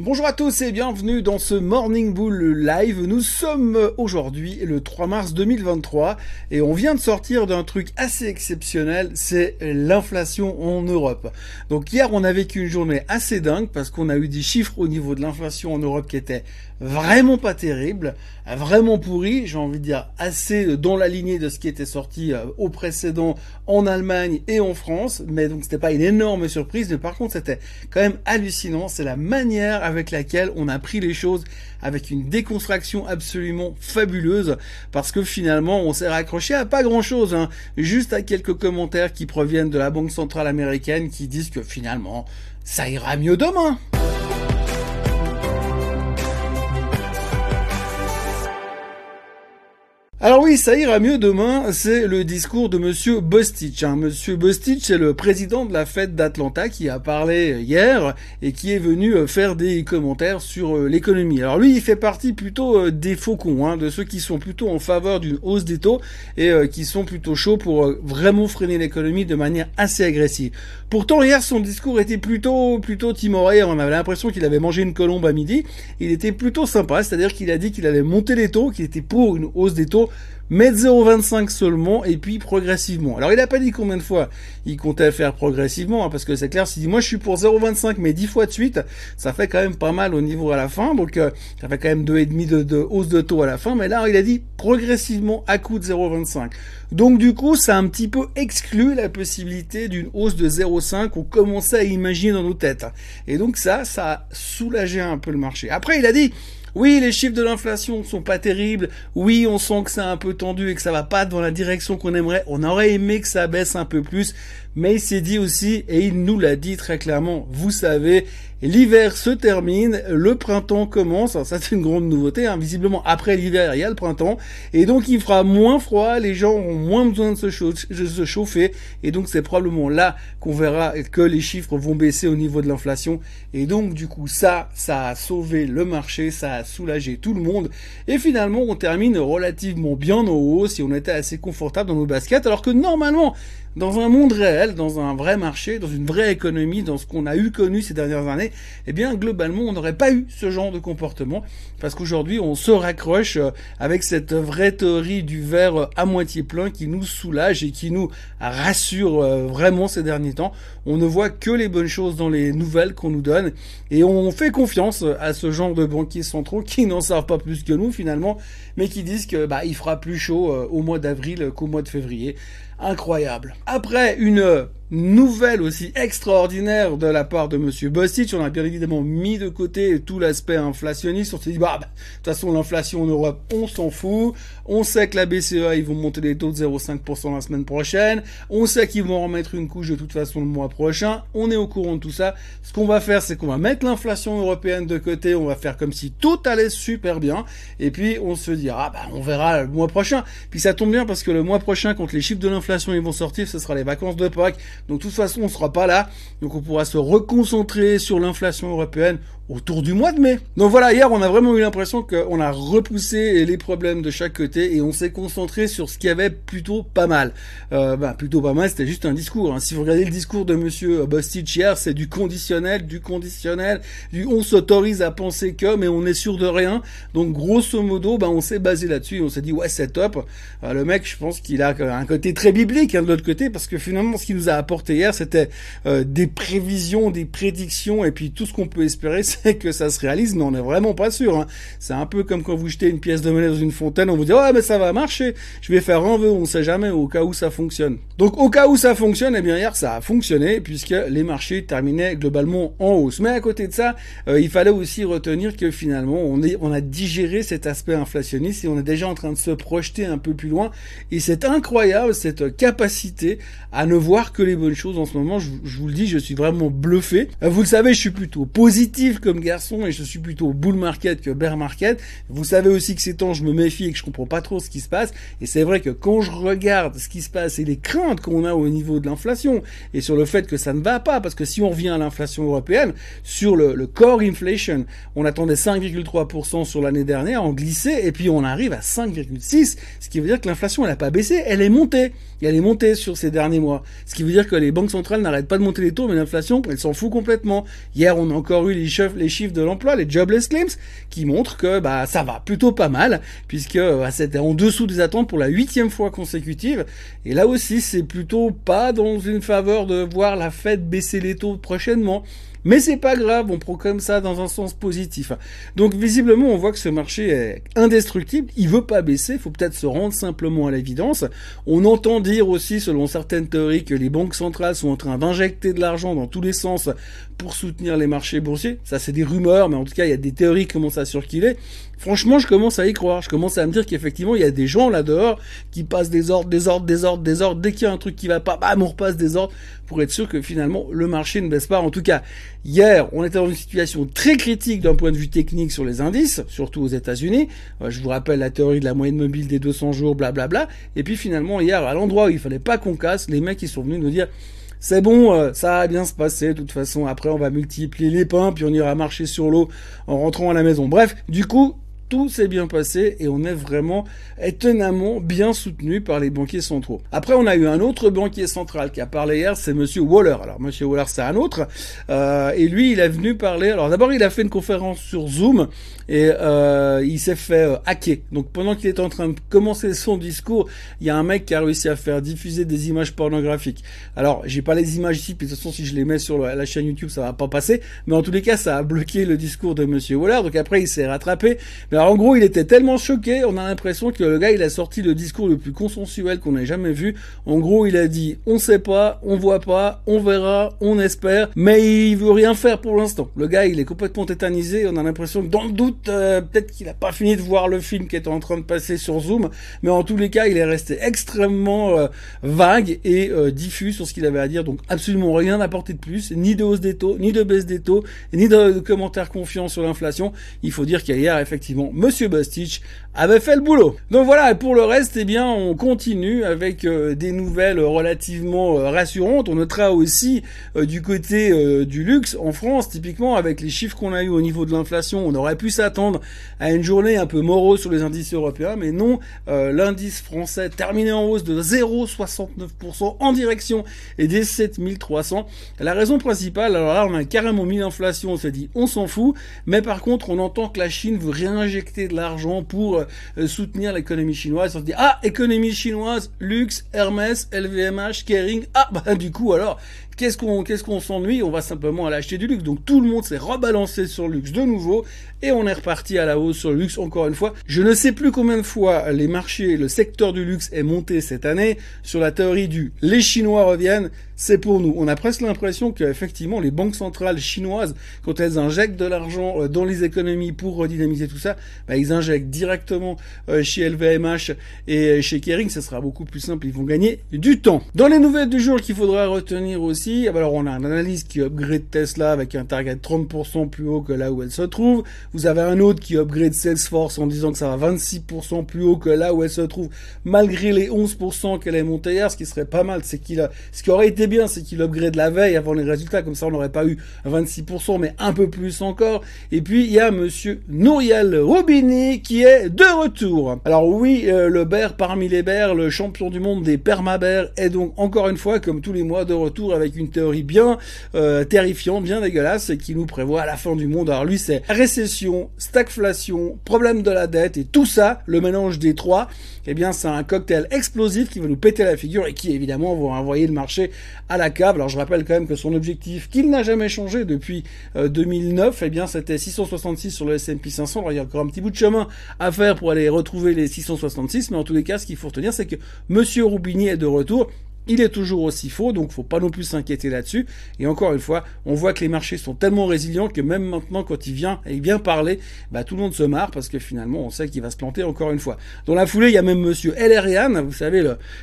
Bonjour à tous et bienvenue dans ce Morning Bull Live. Nous sommes aujourd'hui le 3 mars 2023 et on vient de sortir d'un truc assez exceptionnel, c'est l'inflation en Europe. Donc hier on a vécu une journée assez dingue parce qu'on a eu des chiffres au niveau de l'inflation en Europe qui étaient vraiment pas terribles, vraiment pourris, j'ai envie de dire assez dans la lignée de ce qui était sorti euh, au précédent en Allemagne et en France, mais donc c'était pas une énorme surprise, mais par contre c'était quand même hallucinant, c'est la manière avec laquelle on a pris les choses avec une déconstruction absolument fabuleuse parce que finalement on s'est raccroché à pas grand chose, hein. juste à quelques commentaires qui proviennent de la Banque Centrale Américaine qui disent que finalement ça ira mieux demain. Alors oui, ça ira mieux demain, c'est le discours de Monsieur Bostich. Hein. Monsieur Bostich, c'est le président de la fête d'Atlanta qui a parlé hier et qui est venu euh, faire des commentaires sur euh, l'économie. Alors lui, il fait partie plutôt euh, des faucons, hein, de ceux qui sont plutôt en faveur d'une hausse des taux et qui sont plutôt chauds pour vraiment freiner l'économie de manière assez agressive. Pourtant, hier, son discours était plutôt plutôt timoré. On avait l'impression qu'il avait mangé une colombe à midi. Il était plutôt sympa, c'est-à-dire qu'il a dit qu'il allait monter les taux, qu'il était pour une hausse des taux mettre 0,25 seulement et puis progressivement. Alors il n'a pas dit combien de fois il comptait faire progressivement, hein, parce que c'est clair, s'il dit moi je suis pour 0,25 mais 10 fois de suite, ça fait quand même pas mal au niveau à la fin, donc euh, ça fait quand même 2,5 de, de hausse de taux à la fin, mais là il a dit progressivement à coût de 0,25. Donc du coup ça a un petit peu exclu la possibilité d'une hausse de 0,5 qu'on commençait à imaginer dans nos têtes. Et donc ça, ça a soulagé un peu le marché. Après il a dit oui, les chiffres de l'inflation sont pas terribles. Oui, on sent que c'est un peu tendu et que ça va pas dans la direction qu'on aimerait. On aurait aimé que ça baisse un peu plus. Mais il s'est dit aussi, et il nous l'a dit très clairement, vous savez, l'hiver se termine, le printemps commence. ça c'est une grande nouveauté. Hein. Visiblement, après l'hiver, il y a le printemps. Et donc il fera moins froid, les gens auront moins besoin de se, chauffer. Et donc c'est probablement là qu'on verra que les chiffres vont baisser au niveau de l'inflation. Et donc du coup, ça, ça a sauvé le marché, ça a soulager tout le monde. Et finalement, on termine relativement bien en haut si on était assez confortable dans nos baskets, alors que normalement, dans un monde réel, dans un vrai marché, dans une vraie économie, dans ce qu'on a eu connu ces dernières années, eh bien globalement on n'aurait pas eu ce genre de comportement parce qu'aujourd'hui on se raccroche euh, avec cette vraie théorie du verre euh, à moitié plein qui nous soulage et qui nous rassure euh, vraiment ces derniers temps. On ne voit que les bonnes choses dans les nouvelles qu'on nous donne et on fait confiance à ce genre de banquiers centraux qui n'en savent pas plus que nous finalement, mais qui disent que bah il fera plus chaud au mois d'avril qu'au mois de février incroyable. Après une nouvelle aussi extraordinaire de la part de Monsieur Bostich. On a bien évidemment mis de côté tout l'aspect inflationniste. On s'est dit, bah, bah, de toute façon, l'inflation en Europe, on s'en fout. On sait que la BCE, ils vont monter les taux de 0,5% la semaine prochaine. On sait qu'ils vont remettre une couche de toute façon le mois prochain. On est au courant de tout ça. Ce qu'on va faire, c'est qu'on va mettre l'inflation européenne de côté. On va faire comme si tout allait super bien. Et puis, on se dira, ah, bah, on verra le mois prochain. Puis ça tombe bien parce que le mois prochain, quand les chiffres de l'inflation, ils vont sortir, ce sera les vacances de Pâques. Donc de toute façon, on ne sera pas là. Donc on pourra se reconcentrer sur l'inflation européenne autour du mois de mai. Donc voilà, hier on a vraiment eu l'impression qu'on a repoussé les problèmes de chaque côté et on s'est concentré sur ce qui avait plutôt pas mal. Euh, bah, plutôt pas mal, c'était juste un discours. Hein. Si vous regardez le discours de Monsieur Bostich hier, c'est du conditionnel, du conditionnel, du on s'autorise à penser que, mais on est sûr de rien. Donc grosso modo, bah, on s'est basé là-dessus, on s'est dit ouais c'est top. Euh, le mec, je pense qu'il a un côté très biblique hein, de l'autre côté parce que finalement ce qu'il nous a apporté hier, c'était euh, des prévisions, des prédictions et puis tout ce qu'on peut espérer, que ça se réalise, mais on n'est vraiment pas sûr. Hein. C'est un peu comme quand vous jetez une pièce de monnaie dans une fontaine, on vous dit ouais mais ça va marcher, je vais faire un vœu, on sait jamais au cas où ça fonctionne. Donc au cas où ça fonctionne, eh bien hier ça a fonctionné puisque les marchés terminaient globalement en hausse. Mais à côté de ça, euh, il fallait aussi retenir que finalement on, est, on a digéré cet aspect inflationniste et on est déjà en train de se projeter un peu plus loin. Et c'est incroyable cette capacité à ne voir que les bonnes choses en ce moment. Je, vous le dis, je suis vraiment bluffé. Euh, vous le savez, je suis plutôt positif comme garçon et je suis plutôt bull market que bear market. Vous savez aussi que ces temps, je me méfie et que je comprends pas trop ce qui se passe. Et c'est vrai que quand je regarde ce qui se passe et les craintes qu'on a au niveau de l'inflation et sur le fait que ça ne va pas, parce que si on revient à l'inflation européenne, sur le, core inflation, on attendait 5,3% sur l'année dernière, en glissé, et puis on arrive à 5,6, ce qui veut dire que l'inflation, elle n'a pas baissé, elle est montée. Elle est montée sur ces derniers mois. Ce qui veut dire Que les banques centrales n'arrêtent pas de monter les taux, mais l'inflation, elle s'en fout complètement. Hier, on a encore eu les chiffres, de l'emploi, les jobless claims, qui montrent que bah ça va plutôt pas mal, puisque bah, c'était en dessous des attentes pour la huitième fois consécutive. Et là aussi, c'est plutôt pas dans une faveur de voir la Fed baisser les taux prochainement. Mais c'est pas grave, on prend ça dans un sens positif. Donc visiblement, on voit que ce marché est indestructible, il veut pas baisser, faut peut-être se rendre simplement à l'évidence. On entend dire aussi, selon certaines théories, que les banques centrales sont en train d'injecter de l'argent dans tous les sens pour soutenir les marchés boursiers. Ça, c'est des rumeurs, mais en tout cas, il y a des théories qui commencent à circuler. Franchement, je commence à y croire. Je commence à me dire qu'effectivement, il y a des gens là dehors qui passent des ordres, des ordres, des ordres, des ordres. Dès qu'il y a un truc qui va pas, bam, on repasse des ordres pour être sûr que finalement le marché ne baisse pas. En tout cas, hier, on était dans une situation très critique d'un point de vue technique sur les indices, surtout aux États-Unis. Euh, je vous rappelle la théorie de la moyenne mobile des 200 jours, blablabla. Et puis finalement, hier, à l'endroit où il fallait pas qu'on casse, les mecs ils sont venus nous dire c'est bon, euh, ça va bien se passer. De toute façon, après, on va multiplier les pains, puis on ira marcher sur l'eau en rentrant à la maison. Bref, du coup, tout s'est bien passé et on est vraiment étonnamment bien soutenu par les banquiers centraux. Après, on a eu un autre banquier central qui a parlé hier, c'est Monsieur Waller. Alors, Monsieur Waller, c'est un autre. Euh, et lui, il est venu parler. Alors, d'abord, il a fait une conférence sur Zoom et euh, il s'est fait euh, hacker. Donc, pendant qu'il était en train de commencer son discours, il y a un mec qui a réussi à faire diffuser des images pornographiques. Alors, j'ai pas les images ici, puis de toute façon, si je les mets sur la chaîne YouTube, ça va pas passer. Mais en tous les cas, ça a bloqué le discours de Monsieur Waller. Donc après, il s'est rattrapé. Mais en gros, il était tellement choqué, on a l'impression que le gars, il a sorti le discours le plus consensuel qu'on ait jamais vu. En gros, il a dit, on sait pas, on voit pas, on verra, on espère, mais il veut rien faire pour l'instant. Le gars, il est complètement tétanisé, on a l'impression que dans le doute, euh, peut-être qu'il a pas fini de voir le film qui est en train de passer sur Zoom, mais en tous les cas, il est resté extrêmement euh, vague et euh, diffus sur ce qu'il avait à dire, donc absolument rien apporté de plus, ni de hausse des taux, ni de baisse des taux, ni de, commentaires confiants sur l'inflation. Il faut dire qu'hier, effectivement, Monsieur Bostich avait fait le boulot. Donc voilà, et pour le reste, eh bien, on continue avec euh, des nouvelles relativement euh, rassurantes. On notera aussi euh, du côté du luxe en France, typiquement avec les chiffres qu'on a eu au niveau de l'inflation, on aurait pu s'attendre à une journée un peu morose sur les indices européens, mais non, l'indice français terminé en hausse de 0,69% en direction et des 7300. La raison principale, alors là, on a carrément mis l'inflation, on s'est dit, on s'en fout, mais par contre, on entend que la Chine veut réinjecter de l'argent pour euh, soutenir l'économie chinoise. On se dit, ah, économie chinoise, luxe, Hermès, LVMH, Kering, ah, bah du coup alors, Qu'est-ce qu'on qu'est-ce qu'on s'ennuie? On va simplement aller acheter du luxe. Donc tout le monde s'est rebalancé sur le luxe de nouveau et on est reparti à la hausse sur le luxe encore une fois. Je ne sais plus combien de fois les marchés, le secteur du luxe est monté cette année sur la théorie du les Chinois reviennent, c'est pour nous. On a presque l'impression qu'effectivement les banques centrales chinoises, quand elles injectent de l'argent euh, dans les économies pour redynamiser tout ça, bah, ils injectent directement euh, chez LVMH et chez Kering. Ce sera beaucoup plus simple. Ils vont gagner du temps. Dans les nouvelles du jour qu'il faudra retenir aussi alors on a un analyste qui upgrade Tesla avec un target 30% plus haut que là où elle se trouve. Vous avez un autre qui upgrade Salesforce en disant que ça va 26% plus haut que là où elle se trouve, malgré les 11% qu'elle est montée hier. Ce qui serait pas mal, c'est qu'il a, ce qui aurait été bien, c'est qu'il upgrade la veille avant les résultats. Comme ça, on n'aurait pas eu 26%, mais un peu plus encore. Et puis, il y a monsieur Nouriel Robini qui est de retour. Alors oui, euh, le bear parmi les bears, le champion du monde des permabères est donc encore une fois, comme tous les mois, de retour avec une théorie bien euh, terrifiante, bien dégueulasse, qui nous prévoit à la fin du monde. Alors lui, c'est récession, stagflation, problème de la dette et tout ça, le mélange des trois, eh bien, c'est un cocktail explosif qui va nous péter la figure et qui évidemment va envoyer le marché à la cave. Alors je rappelle quand même que son objectif, qu'il n'a jamais changé depuis 2009, euh, eh bien, c'était 666 sur le S&P 500. Alors il y a encore un petit bout de chemin à faire pour aller retrouver les 666, mais en tous les cas, ce qu'il faut retenir, c'est que Monsieur Roubini est de retour il est toujours aussi faux, donc faut pas non plus s'inquiéter là-dessus. Et encore une fois, on voit que les marchés sont tellement résilients que même maintenant, quand il vient et il vient parler, bah, tout le monde se marre parce que finalement, on sait qu'il va se planter encore une fois. Dans la foulée, il y a même monsieur Elerian, vous savez,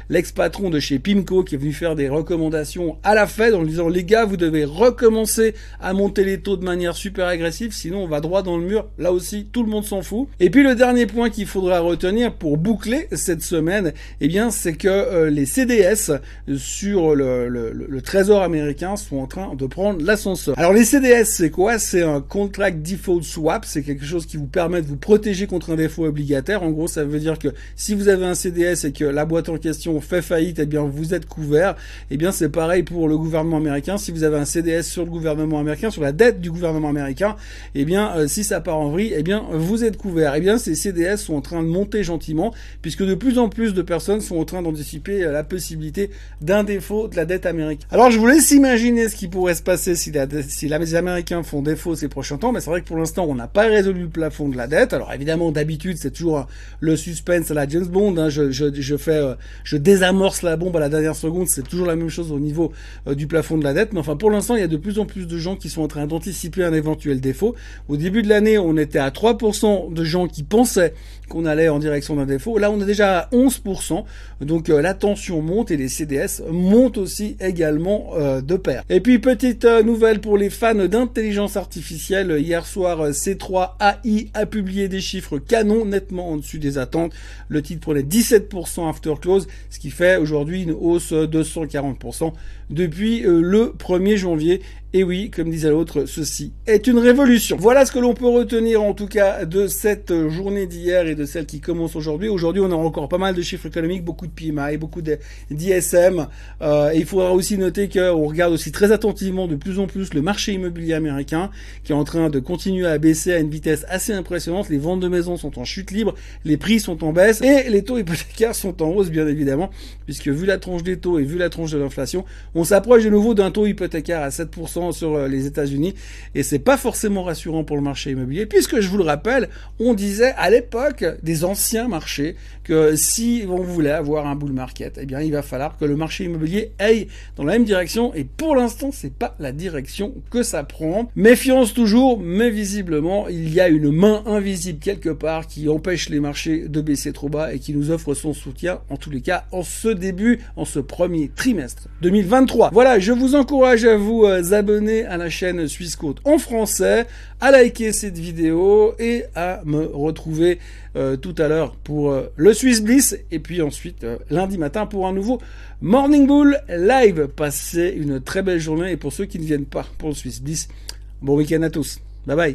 l'ex-patron de chez Pimco, qui est venu faire des recommandations à la Fed en disant, les gars, vous devez recommencer à monter les taux de manière super agressive, sinon on va droit dans le mur. Là aussi, tout le monde s'en fout. Et puis le dernier point qu'il faudra retenir pour boucler cette semaine, eh bien, c'est que euh, les CDS sur le, le, le, trésor américain sont en train de prendre l'ascenseur. Alors les CDS, c'est quoi? C'est un contract default swap, c'est quelque chose qui vous permet de vous protéger contre un défaut obligataire. En gros, ça veut dire que si vous avez un CDS et que la boîte en question fait faillite, eh bien vous êtes couvert. Eh bien c'est pareil pour le gouvernement américain. Si vous avez un CDS sur le gouvernement américain, sur la dette du gouvernement américain, eh bien euh, si ça part en vrille, eh bien vous êtes couvert. Eh bien ces CDS sont en train de monter gentiment puisque de plus en plus de personnes sont en train d'anticiper euh, la possibilité d'un défaut de la dette américaine. Alors je vous laisse imaginer ce qui pourrait se passer si, la, les Américains font défaut ces prochains temps, mais c'est vrai que pour l'instant on n'a pas résolu le plafond de la dette. Alors évidemment d'habitude c'est toujours le suspense à la James Bond. Hein. Je, fais, euh, je désamorce la bombe à la dernière seconde. C'est toujours la même chose au niveau euh, du plafond de la dette. Mais enfin pour l'instant il y a de plus en plus de gens qui sont en train d'anticiper un éventuel défaut. Au début de l'année on était à 3% de gens qui pensaient qu'on allait en direction d'un défaut. Là, on est déjà à 11%. Donc euh, la tension monte et les CDS montent aussi également euh, de pair. Et puis petite euh, nouvelle pour les fans d'intelligence artificielle. Hier soir, C3 AI a publié des chiffres canons nettement en dessus des attentes. Le titre prenait 17% after close, ce qui fait aujourd'hui une hausse de 140% depuis le 1er janvier. Et oui, comme disait l'autre, ceci est une révolution. Voilà ce que l'on peut retenir en tout cas de cette journée d'hier et de celle qui commence aujourd'hui. Aujourd'hui, on a encore pas mal de chiffres économiques, beaucoup de PMI, beaucoup d'ISM. Euh, et il faudra aussi noter qu'on regarde aussi très attentivement de plus en plus le marché immobilier américain qui est en train de continuer à baisser à une vitesse assez impressionnante. Les ventes de maisons sont en chute libre, les prix sont en baisse et les taux hypothécaires sont en hausse bien évidemment, puisque vu la tronche des taux et vu la tronche de l'inflation, on s'approche de nouveau d'un taux hypothécaire à 7% sur euh, les États-Unis et c'est pas forcément rassurant pour le marché immobilier puisque je vous le rappelle, on disait à l'époque des anciens marchés que si on voulait avoir un bull market, eh bien il va falloir que le marché immobilier aille dans la même direction et pour l'instant c'est pas la direction que ça prend. Méfiance toujours, mais visiblement il y a une main invisible quelque part qui empêche les marchés de baisser trop bas et qui nous offre son soutien en tous les cas en ce début, en ce premier trimestre 2023. Voilà, je vous encourage à vous euh, à la chaîne Suisse Côte en français, à liker cette vidéo et à me retrouver euh, tout à l'heure pour euh, le Swiss Bliss et puis ensuite euh, lundi matin pour un nouveau Morning Bull live. Passez une très belle journée et pour ceux qui ne viennent pas pour le Swiss Bliss, bon week-end à tous. Bye bye.